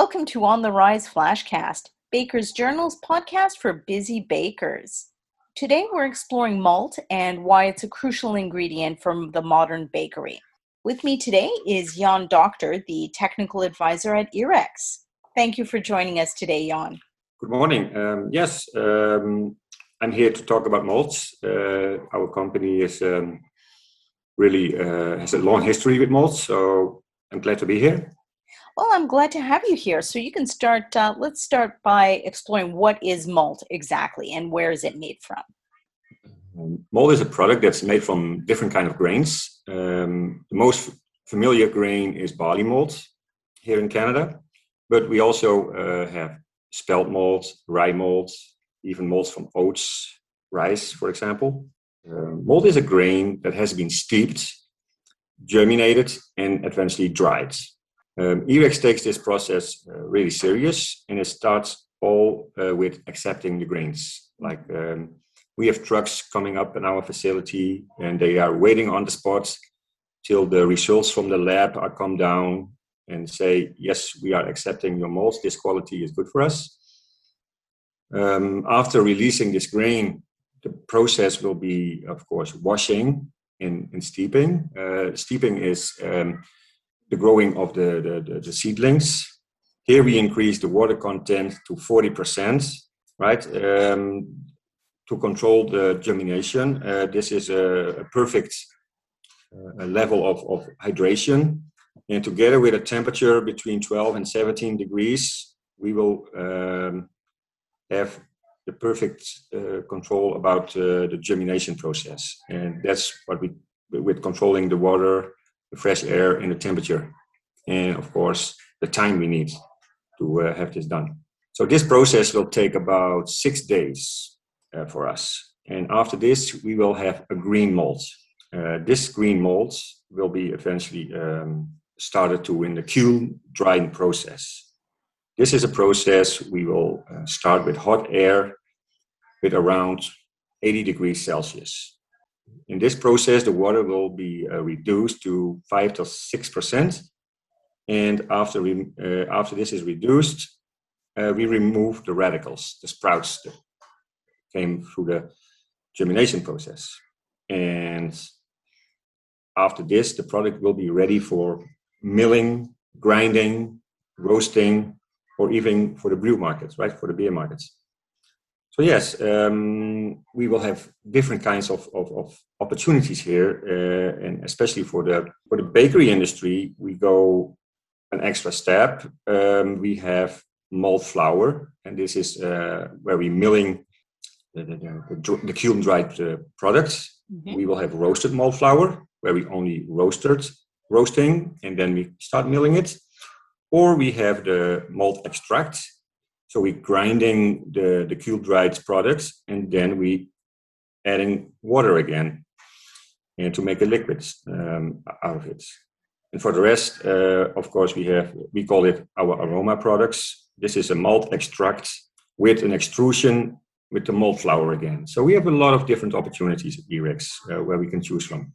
Welcome to On the Rise Flashcast, Baker's Journal's podcast for busy bakers. Today we're exploring malt and why it's a crucial ingredient for the modern bakery. With me today is Jan Doctor, the technical advisor at IREKS. Thank you for joining us today, Jan. Good morning. Um, yes, um, I'm here to talk about malts. Uh, our company is um, really uh, has a long history with malts, so I'm glad to be here. Well, I'm glad to have you here. So you can start. Uh, let's start by exploring what is malt exactly and where is it made from. Um, malt is a product that's made from different kind of grains. Um, the most familiar grain is barley malt here in Canada, but we also uh, have spelt malt, rye malt, even malts from oats, rice, for example. Uh, malt is a grain that has been steeped, germinated, and eventually dried. Um, takes this process uh, really serious, and it starts all uh, with accepting the grains. Like um, we have trucks coming up in our facility, and they are waiting on the spot till the results from the lab are come down and say, yes, we are accepting your malts. This quality is good for us. Um, after releasing this grain, the process will be, of course, washing and, and steeping. Uh, steeping is um, the growing of the, the, the, seedlings. Here we increase the water content to 40%, right? Um, to control the germination. Uh, this is a, a perfect uh, level of, of hydration. And together with a temperature between 12 and 17 degrees, we will um, have the perfect uh, control about uh, the germination process. And that's what we, with controlling the water, the fresh air, and the temperature. And of course, the time we need to uh, have this done. So this process will take about six days uh, for us. And after this, we will have a green malt. Uh, this green malt will be eventually um, started to in the kiln drying process. This is a process we will uh, start with hot air with around 80 degrees Celsius. In this process, the water will be uh, reduced to 5 to 6%. And after, we, uh, after this is reduced, uh, we remove the radicles, the sprouts that came through the germination process. And after this, the product will be ready for milling, grinding, roasting, or even for the brew markets, right? For the beer markets. So yes, um, we will have different kinds of, of, of opportunities here, uh, and especially for the for the bakery industry, we go an extra step. Um, we have malt flour, and this is uh, where we're milling the, the, the, kiln dried uh, products. Mm-hmm. We will have roasted malt flour, where we only roasted roasting, and then we start milling it or we have the malt extract. So we're grinding the, the cube dried products and then we adding water again and to make a liquid um, out of it. And for the rest, uh, of course, we have, we call it our aroma products. This is a malt extract with an extrusion with the malt flour again. So we have a lot of different opportunities at IREKS uh, where we can choose from.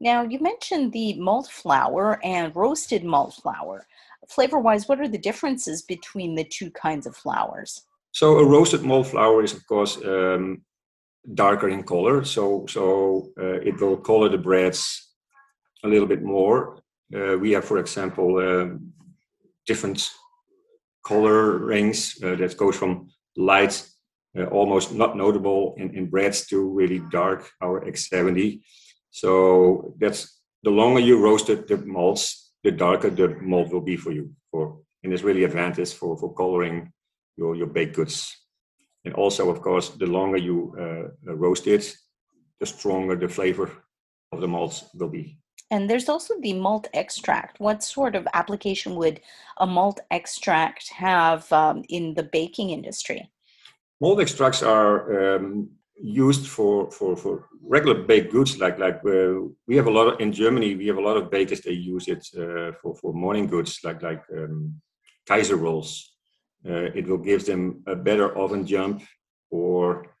Now, you mentioned the malt flour and roasted malt flour flavor wise, what are the differences between the two kinds of flours? So a roasted malt flour is of course um, darker in color, so so uh, it will color the breads a little bit more. Uh, we have, for example, uh, different color rings uh, that goes from light, uh, almost not notable in, in breads, to really dark, our X70. So that's the longer you roasted the malts, the darker the mold will be for you. For and it's really advantage for for coloring your your baked goods. And also, of course, the longer you uh, uh, roast it, the stronger the flavor of the malts will be. And there's also the malt extract. What sort of application would a malt extract have um, in the baking industry? Malt extracts are um, used for, for, for regular baked goods like like uh, we have a lot of, in Germany we have a lot of bakers they use it uh, for for morning goods like like um, Kaiser rolls. Uh, it will give them a better oven jump or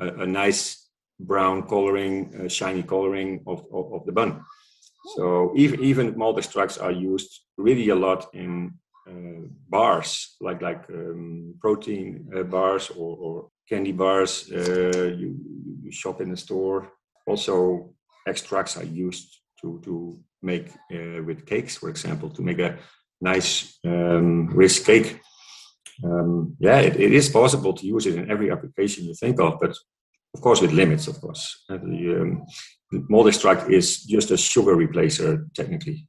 a, a nice brown coloring, shiny coloring of, of, of, the bun. So even even malt extracts are used really a lot in uh, bars, like like um, protein uh, bars or, or, candy bars uh, you, you, shop in the store. Also, extracts are used to to make uh, with cakes, for example, to make a nice um, cake. Um, yeah, it, it is possible to use it in every application you think of, but of course with limits. Of course, the um, malt extract is just a sugar replacer technically.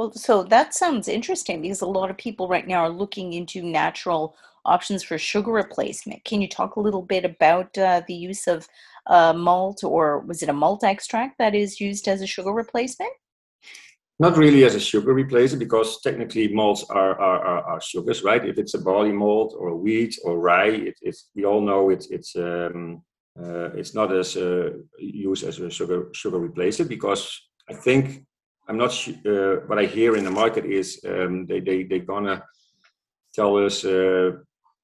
Well, so that sounds interesting because a lot of people right now are looking into natural options for sugar replacement. Can you talk a little bit about uh, the use of uh, malt, or was it a malt extract that is used as a sugar replacement? Not really as a sugar replacement because technically malts are, are, are, are sugars, right? If it's a barley malt or wheat or rye, it, it's, we all know it's, it's, um, uh, it's not as uh, used as a sugar, sugar replacer because I think I'm not uh, what I hear in the market is um, they they they're gonna tell us uh,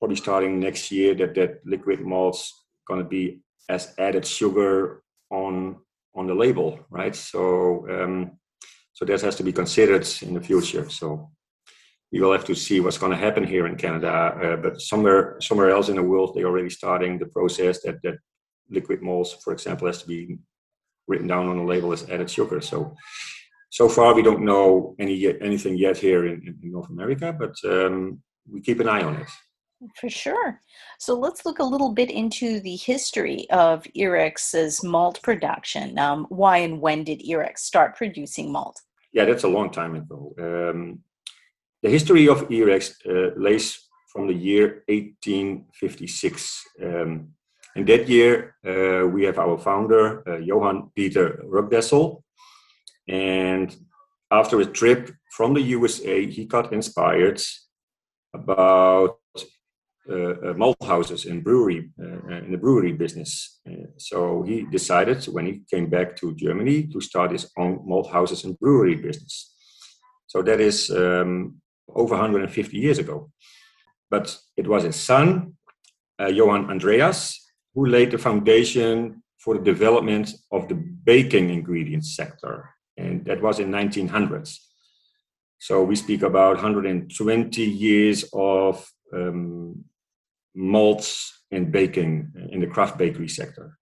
probably starting next year that that liquid malts gonna be as added sugar on on the label, right? So um, so that has to be considered in the future. So we will have to see what's going to happen here in Canada, uh, but somewhere somewhere else in the world they're already starting the process that that liquid malts, for example, has to be written down on the label as added sugar. So so far we don't know any anything yet here in, in North America, but um, we keep an eye on it. For sure. So let's look a little bit into the history of IREKS's malt production. Um, why and when did IREKS start producing malt? Yeah, that's a long time ago. Um, the history of Erex uh, lays from the year 1856. Um, in that year, uh, we have our founder, uh, Johann Peter Ruckdeschel, and after a trip from the USA, he got inspired about uh, uh, malt houses and brewery uh, in the brewery business. Uh, so he decided when he came back to Germany to start his own malt houses and brewery business. So that is um, over 150 years ago. But it was his son, uh, Johann Andreas, who laid the foundation for the development of the baking ingredients sector and that was in 1900s. So we speak about 120 years of um, malts and baking in the craft bakery sector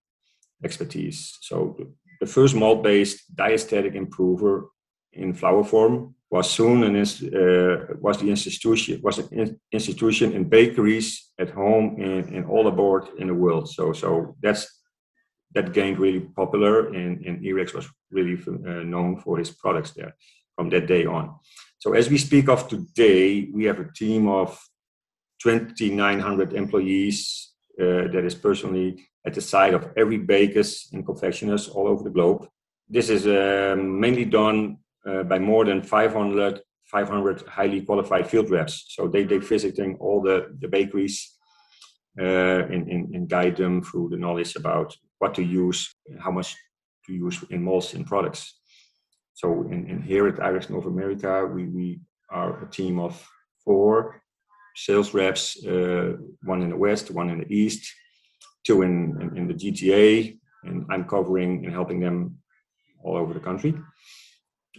expertise. So the first malt-based diastatic improver in flour form was soon an uh, was the institution was an institution in bakeries at home and, and all aboard in the world. So so that's that gained really popular and, and IREKS was really uh, known for his products there from that day on. So as we speak of today, we have a team of 2,900 employees uh, that is personally at the side of every bakers and confectioners all over the globe. This is uh, mainly done uh, by more than 500, 500 highly qualified field reps. So they, they're visiting all the, the bakeries uh, and, and, and guide them through the knowledge about what to use, how much to use in malts in products. So in, in here at IREKS North America, we, we are a team of four sales reps, uh, one in the west, one in the east, two in, in, in, the GTA, and I'm covering and helping them all over the country.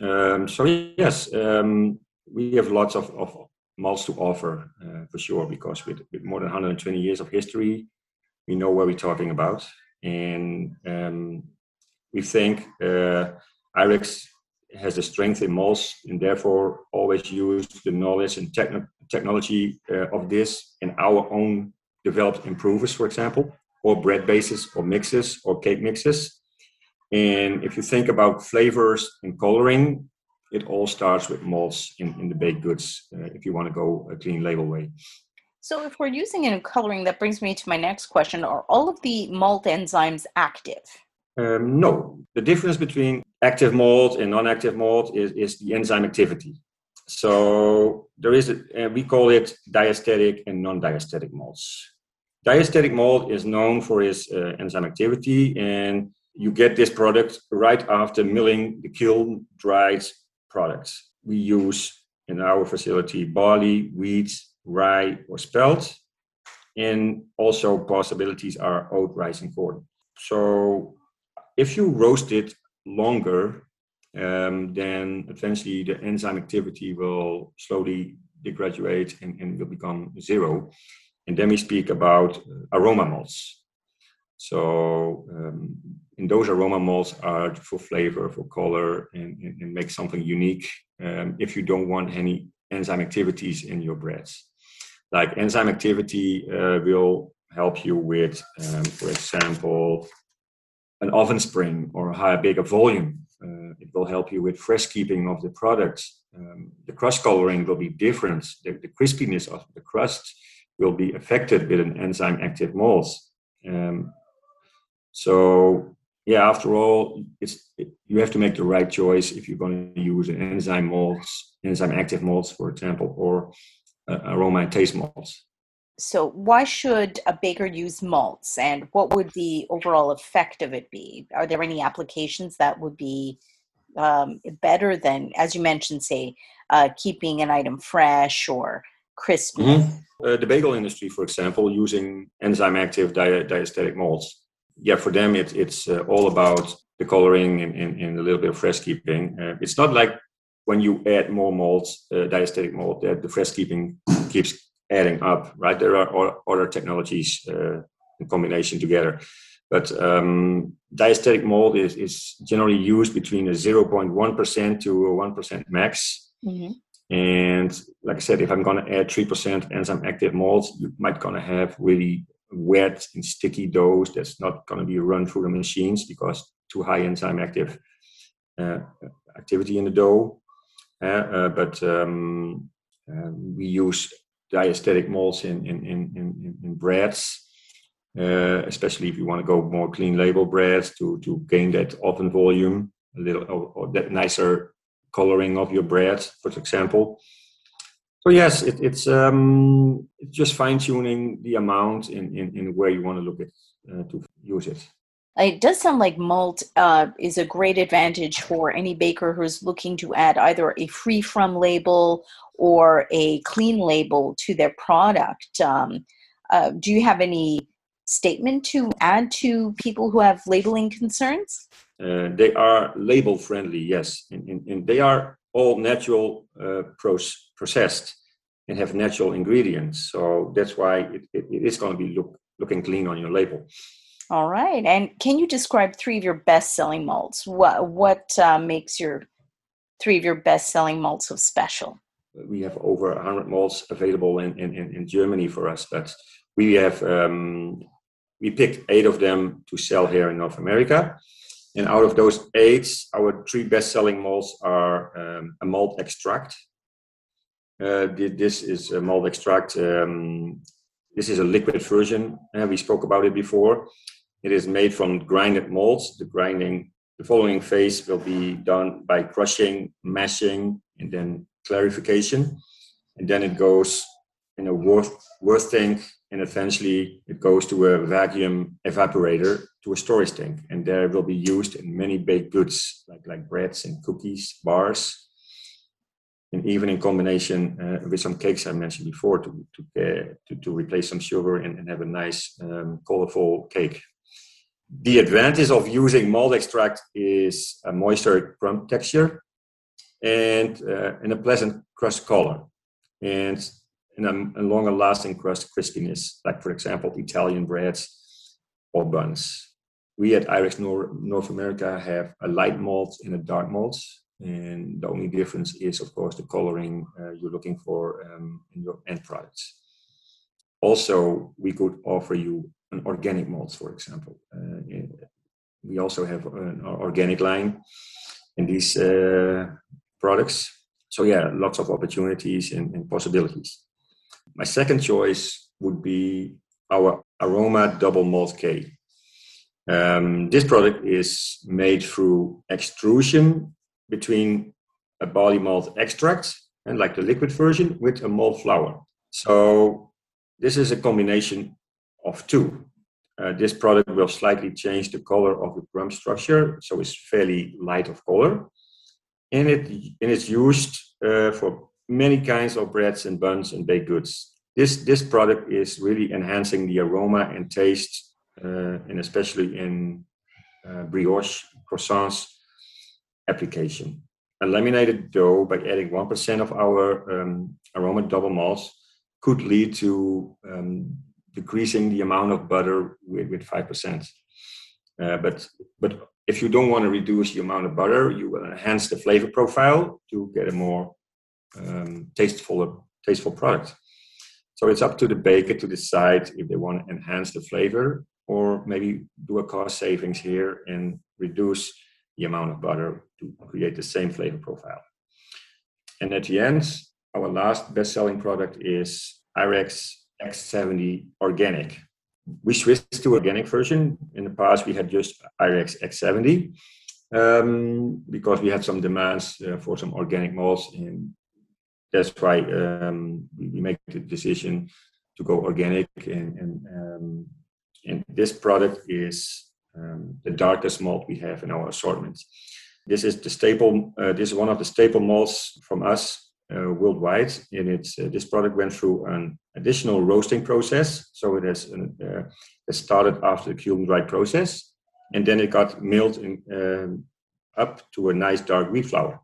Um, so yes, um, we have lots of, of malts to offer uh, for sure, because with, with more than 120 years of history, we know what we're talking about. And um, we think uh, IREKS has a strength in malts and therefore always use the knowledge and techn- technology uh, of this in our own developed improvers, for example, or bread bases or mixes or cake mixes. And if you think about flavors and coloring, it all starts with malts in, in the baked goods uh, if you want to go a clean label way. So, if we're using it in coloring, that brings me to my next question Are all of the malt enzymes active? Um, no. The difference between active malt and non active malt is, is the enzyme activity. So, there is, a, uh, we call it diastatic and non diastatic malts. Diastatic malt is known for its uh, enzyme activity, and you get this product right after milling the kiln dried products. We use in our facility barley, wheat, rye, or spelt. And also possibilities are oat, rice, and corn. So if you roast it longer, um, then eventually the enzyme activity will slowly degraduate and, and will become zero. And then we speak about aroma malts. So um, in those aroma malts are for flavor, for color, and, and, and make something unique. Um, if you don't want any enzyme activities in your breads, like enzyme activity uh, will help you with, um, for example, an oven spring or a higher, bigger volume. Uh, it will help you with fresh keeping of the products. Um, the crust coloring will be different. The, the, crispiness of the crust will be affected with an enzyme active malt. Um, so yeah, after all, it's it, you have to make the right choice if you're going to use an enzyme malts, enzyme active malts, for example, or uh, aroma and taste malts. So, why should a baker use malts, and what would the overall effect of it be? Are there any applications that would be um, better than, as you mentioned, say, uh, keeping an item fresh or crispy? Mm-hmm. Uh, the bagel industry, for example, using enzyme active di- diastatic malts. Yeah, for them, it, it's uh, all about the coloring and, and, and, a little bit of fresh keeping. Uh, it's not like when you add more malts, uh, diastatic malt, that the fresh keeping keeps adding up, right? There are other technologies uh, in combination together. But um, diastatic malt is, is generally used between a 0.1% to a 1% max. Mm-hmm. And like I said, if I'm going to add 3% enzyme active malt, you might going to have really wet and sticky doughs that's not going to be run through the machines because too high enzyme active uh, activity in the dough. Uh, uh, but um, um we use diastatic malts in in in in, in breads. Uh, especially if you want to go more clean label breads to to gain that oven volume, a little or, or that nicer coloring of your bread, for example. So yes, it, it's um, just fine tuning the amount in, in, in where you want to look at uh, to use it. It does sound like malt uh, is a great advantage for any baker who's looking to add either a free from label or a clean label to their product. Um, uh, do you have any statement to add to people who have labeling concerns? Uh, they are label friendly, yes, and, and, and they are all natural uh, processed and have natural ingredients. So that's why it, it, it is going to be look, looking clean on your label. All right. And can you describe three of your best selling malts? What, what uh, makes your three of your best selling malts so special? We have over 100 malts available in, in, in Germany for us, but we have um, we picked eight of them to sell here in North America. And out of those eight, our three best selling malts are um, a malt extract. Uh, this is a malt extract. Um, this is a liquid version. Uh, we spoke about it before. It is made from grinded malts. The grinding, the following phase will be done by crushing, mashing, and then clarification. And then it goes in a wort, wort tank, and eventually it goes to a vacuum evaporator to a storage tank. And there it will be used in many baked goods, like, like breads and cookies, bars, and even in combination uh, with some cakes I mentioned before to, to, uh, to, to, replace some sugar and, and have a nice, um, colorful cake the advantage of using malt extract is a moisture crumb texture and, uh, and a pleasant crust color and, and a, a, longer lasting crust crispiness, like for example, Italian breads or buns. We at IREKS Nor- North America have a light malt and a dark malt. And the only difference is, of course, the coloring uh, you're looking for um, in your end products. Also, we could offer you an organic malt, for example. Uh, we also have an organic line in these uh, products. So yeah, lots of opportunities and, and, possibilities. My second choice would be our Aroma Double Malt K. Um, this product is made through extrusion between a barley malt extract and like the liquid version with a malt flour. So this is a combination of two. Uh, this product will slightly change the color of the crumb structure, so it's fairly light of color. And, it, and it's used uh, for many kinds of breads and buns and baked goods. This, this product is really enhancing the aroma and taste, uh, and especially in uh, brioche croissants application. a laminated dough by adding 1% of our um, aroma double malts could lead to um, decreasing the amount of butter with, with 5%. Uh, but, but if you don't want to reduce the amount of butter, you will enhance the flavor profile to get a more um, tasteful, tasteful product. So it's up to the baker to decide if they want to enhance the flavor or maybe do a cost savings here and reduce the amount of butter to create the same flavor profile. And at the end, our last best-selling product is IREKS X70 Organic. We switched to organic version. In the past, we had just IREKS X70 um, because we had some demands uh, for some organic malts, and that's why um, we, make the decision to go organic. And, and, um, and this product is um, the darkest malt we have in our assortment. This is the staple. Uh, this is one of the staple malts from us uh, worldwide, and it's uh, this product went through an additional roasting process. So it has uh, it started after the kiln dry process, and then it got milled in, um, up to a nice dark wheat flour.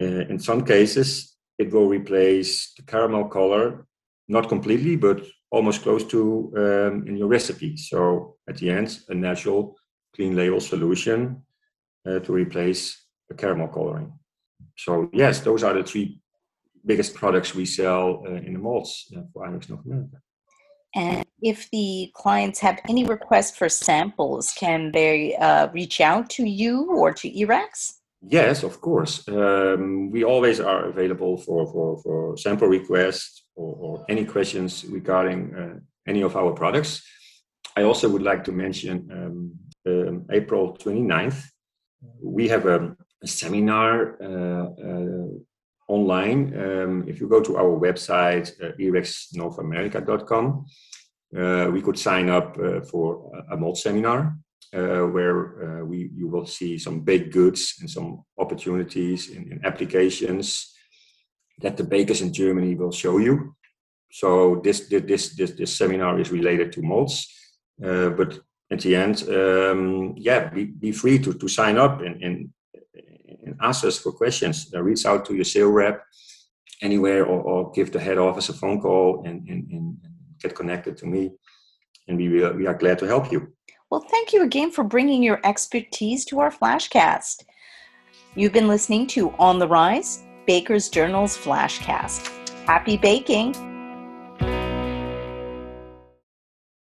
Uh, in some cases, it will replace the caramel color, not completely, but almost close to um, in your recipe. So at the end, a natural clean label solution uh, to replace the caramel coloring. So yes, those are the three biggest products we sell uh, in the malts uh, for IREKS North America. And if the clients have any requests for samples, can they uh, reach out to you or to IREKS? Yes, of course. Um, we always are available for, for, for sample requests or, or any questions regarding uh, any of our products. I also would like to mention um, um, April 29th, we have a, a seminar uh, uh, online. Um, if you go to our website, uh, irexnorthamerica.com, uh, we could sign up uh, for a, a malt seminar uh, where uh, we you will see some baked goods and some opportunities in, in, applications that the bakers in Germany will show you. So this this this this seminar is related to molds, uh, but at the end, um, yeah, be, be free to to sign up and and, and ask us for questions. Uh, reach out to your sales rep anywhere or, or, give the head office a phone call and, and, and get connected to me, and we we are glad to help you. Well, thank you again for bringing your expertise to our Flashcast. You've been listening to On the Rise, Baker's Journal's Flashcast. Happy baking!